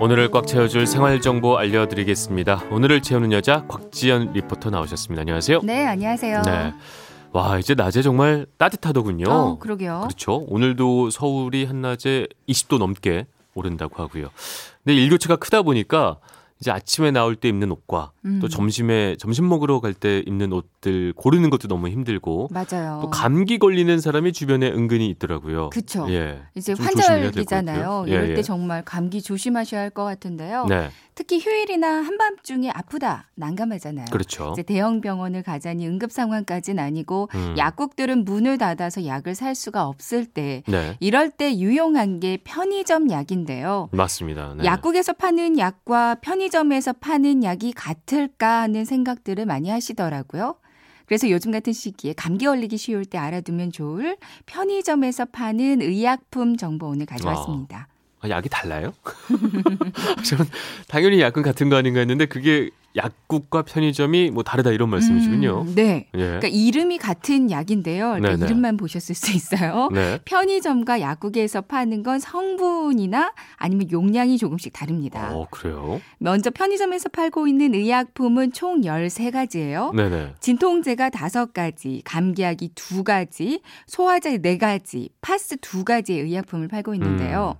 오늘을 꽉 채워줄 생활 정보 알려드리겠습니다. 오늘을 채우는 여자 곽지연 리포터 나오셨습니다. 안녕하세요. 네, 안녕하세요. 네. 와, 이제 낮에 정말 따뜻하더군요. 어, 그러게요. 그렇죠. 오늘도 서울이 한낮에 20도 넘게 오른다고 하고요. 근데 일교차가 크다 보니까 이제 아침에 나올 때 입는 옷과 음. 또 점심에 점심 먹으러 갈 때 입는 옷들 고르는 것도 너무 힘들고 맞아요. 또 감기 걸리는 사람이 주변에 은근히 있더라고요. 그쵸. 예. 이제 환절기잖아요. 예, 이럴 예. 때 정말 감기 조심하셔야 할 것 같은데요. 네. 특히 휴일이나 한밤중에 아프다, 난감하잖아요. 그렇죠. 이제 대형 병원을 가자니 응급 상황까지는 아니고 음. 약국들은 문을 닫아서 약을 살 수가 없을 때 네. 이럴 때 유용한 게 편의점 약인데요. 맞습니다. 네. 약국에서 파는 약과 편의점에서 파는 약이 같을까 하는 생각들을 많이 하시더라고요. 그래서 요즘 같은 시기에 감기 걸리기 쉬울 때 알아두면 좋을 편의점에서 파는 의약품 정보 오늘 가져왔습니다. 아, 약이 달라요? 저는 당연히 약은 같은 거 아닌가 했는데 그게 약국과 편의점이 뭐 다르다 이런 말씀이시군요. 음, 네. 예. 그러니까 이름이 같은 약인데요. 그러니까 네네. 이름만 보셨을 수 있어요. 네. 편의점과 약국에서 파는 건 성분이나 아니면 용량이 조금씩 다릅니다. 어, 그래요? 먼저 편의점에서 팔고 있는 의약품은 총 13가지예요. 네네. 진통제가 5가지, 감기약이 2가지, 소화제 4가지, 파스 2가지의 의약품을 팔고 있는데요.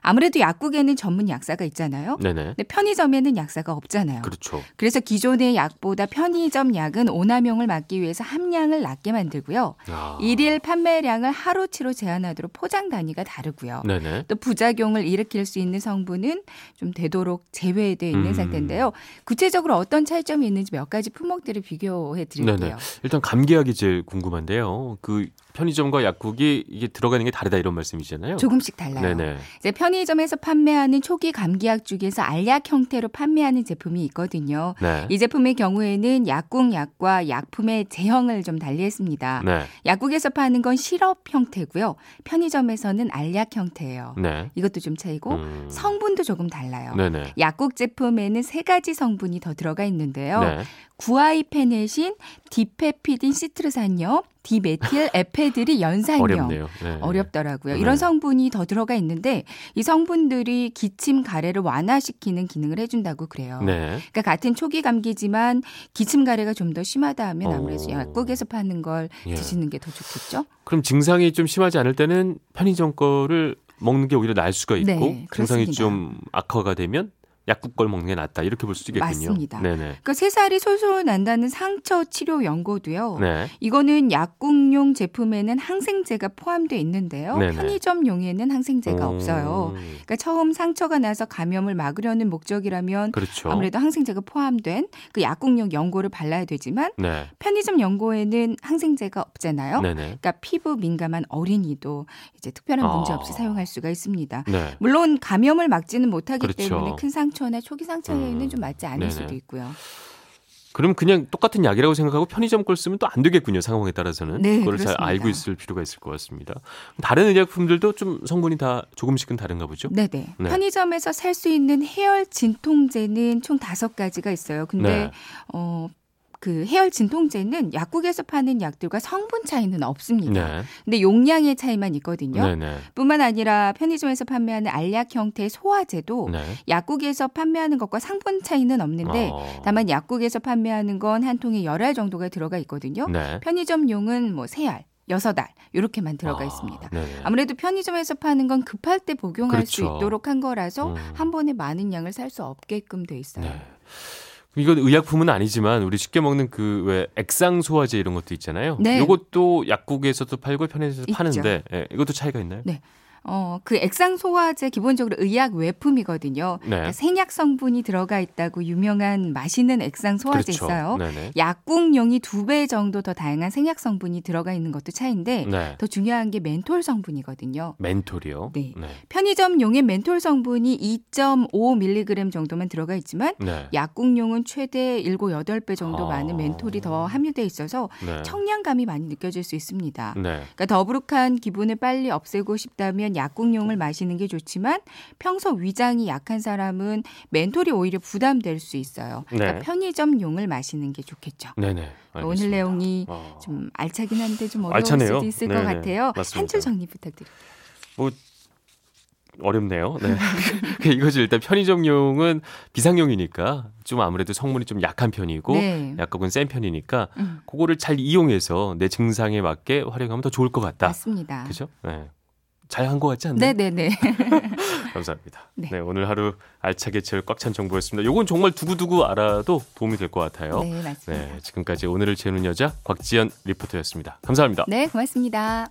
아무래도 약국에는 전문 약사가 있잖아요. 네네. 근데 편의점에는 약사가 없잖아요. 그렇죠. 그래서 기존의 약보다 편의점 약은 오남용을 막기 위해서 함량을 낮게 만들고요. 아. 일일 판매량을 하루치로 제한하도록 포장 단위가 다르고요. 네네. 또 부작용을 일으킬 수 있는 성분은 좀 되도록 제외되어 있는 음. 상태인데요. 구체적으로 어떤 차이점이 있는지 몇 가지 품목들을 비교해 드릴게요. 네네. 일단 감기약이 제일 궁금한데요. 그 편의점과 약국이 이게 들어가는 게 다르다 이런 말씀이잖아요. 조금씩 달라요. 네네. 이제 편의점에서 판매하는 초기 감기약 중에서 알약 형태로 판매하는 제품이 있거든요. 네. 이 제품의 경우에는 약국 약과 약품의 제형을 좀 달리했습니다. 네. 약국에서 파는 건 시럽 형태고요. 편의점에서는 알약 형태예요. 네. 이것도 좀 차이고 음. 성분도 조금 달라요. 네네. 약국 제품에는 세 가지 성분이 더 들어가 있는데요. 네. 구아이페네신, 디페피딘 시트르산염, 디메틸 에페드리 연산염. 어렵네요. 네. 어렵더라고요. 네. 이런 성분이 더 들어가 있는데 이 성분들이 기침 가래를 완화시키는 기능을 해준다고 그래요. 네. 그러니까 같은 초기 감기지만 기침 가래가 좀 더 심하다 하면 아무래도 오. 약국에서 파는 걸 예. 드시는 게 더 좋겠죠. 그럼 증상이 좀 심하지 않을 때는 편의점 거를 먹는 게 오히려 나을 수가 있고 네, 증상이. 좀 악화가 되면 약국 걸 먹는 게 낫다 이렇게 볼 수 있겠군요. 맞습니다. 네네. 그러니까 새살이 솔솔 난다는 상처 치료 연고도요. 네. 이거는 약국용 제품에는 항생제가 포함되어 있는데요. 네네. 편의점용에는 항생제가 오. 없어요. 그러니까 처음 상처가 나서 감염을 막으려는 목적이라면 그렇죠. 아무래도 항생제가 포함된 그 약국용 연고를 발라야 되지만 네. 편의점 연고에는 항생제가 없잖아요. 네네. 그러니까 피부 민감한 어린이도 이제 특별한 문제 없이 아. 사용할 수가 있습니다. 네. 물론 감염을 막지는 못하기 그렇죠. 때문에 큰 상처 나 초기 상처에는 음. 좀 맞지 않을 네네. 수도 있고요. 그럼 그냥 똑같은 약이라고 생각하고 편의점 걸 쓰면 또 안 되겠군요. 상황에 따라서는. 네, 그걸 잘 그렇습니다. 알고 있을 필요가 있을 것 같습니다. 다른 의약품들도 좀 성분이 다 조금씩은 다른가 보죠? 네네. 네. 편의점에서 살 수 있는 해열 진통제는 총 다섯 가지가 있어요. 근데 네. 어. 그 해열 진통제는 약국에서 파는 약들과 성분 차이는 없습니다. 네. 근데 용량의 차이만 있거든요. 네 네. 뿐만 아니라 편의점에서 판매하는 알약 형태의 소화제도 네. 약국에서 판매하는 것과 상품 차이는 없는데 어. 다만 약국에서 판매하는 건 한 통에 열 알 정도가 들어가 있거든요. 네. 편의점용은 뭐 세 알, 여섯 알 이렇게만 들어가 아, 있습니다. 네네. 아무래도 편의점에서 파는 건 급할 때 복용할 수 그렇죠. 있도록 한 거라서 음. 한 번에 많은 양을 살 수 없게끔 돼 있어요. 네. 이건 의약품은 아니지만 우리 쉽게 먹는 그 왜 액상 소화제 이런 것도 있잖아요. 네. 이것도 약국에서도 팔고 편의점에서. 파는데 예, 이것도 차이가 있나요? 네. 어, 그 액상 소화제 기본적으로 의약 외품이거든요. 네. 그러니까 생약 성분이 들어가 있다고 유명한 맛있는 액상 소화제 그렇죠. 있어요. 네네. 약국용이 두 배 정도 더 다양한 생약 성분이 들어가 있는 것도 차인데 네. 더 중요한 게 멘톨 성분이거든요. 멘톨이요. 네. 네. 편의점용의 멘톨 성분이 2.5mg 정도만 들어가 있지만 네. 약국용은 최대 7, 8배 정도 아. 많은 멘톨이 더 함유돼 있어서 네. 청량감이 많이 느껴질 수 있습니다. 네. 그러니까 더부룩한 기분을 빨리 없애고 싶다면 약국용을 마시는 게 좋지만 평소 위장이 약한 사람은 멘톨이 오히려 부담될 수 있어요. 그러니까 네. 편의점용을 마시는 게 좋겠죠. 네네. 오늘 알겠습니다. 내용이 어. 좀 알차긴 한데 좀 어려울 알차네요. 수도 있을 것 네네. 같아요. 맞습니다. 한줄 정리 부탁드립니다. 어렵네요. 네. 이것이 일단 편의점용은 비상용이니까 좀 아무래도 성분이 좀 약한 편이고 네. 약국은 센 편이니까 음, 그거를 잘 이용해서 내 증상에 맞게 활용하면 더 좋을 것 같다. 맞습니다. 그죠? 네. 잘한 것 같지 않나요? 네네네. 감사합니다. 네. 네. 오늘 하루 알차게 채울 꽉 찬 정보였습니다. 요건 정말 두고두고 알아도 도움이 될 것 같아요. 네, 맞습니다. 네, 지금까지 오늘을 채우는 여자 곽지연 리포터였습니다. 감사합니다. 네, 고맙습니다.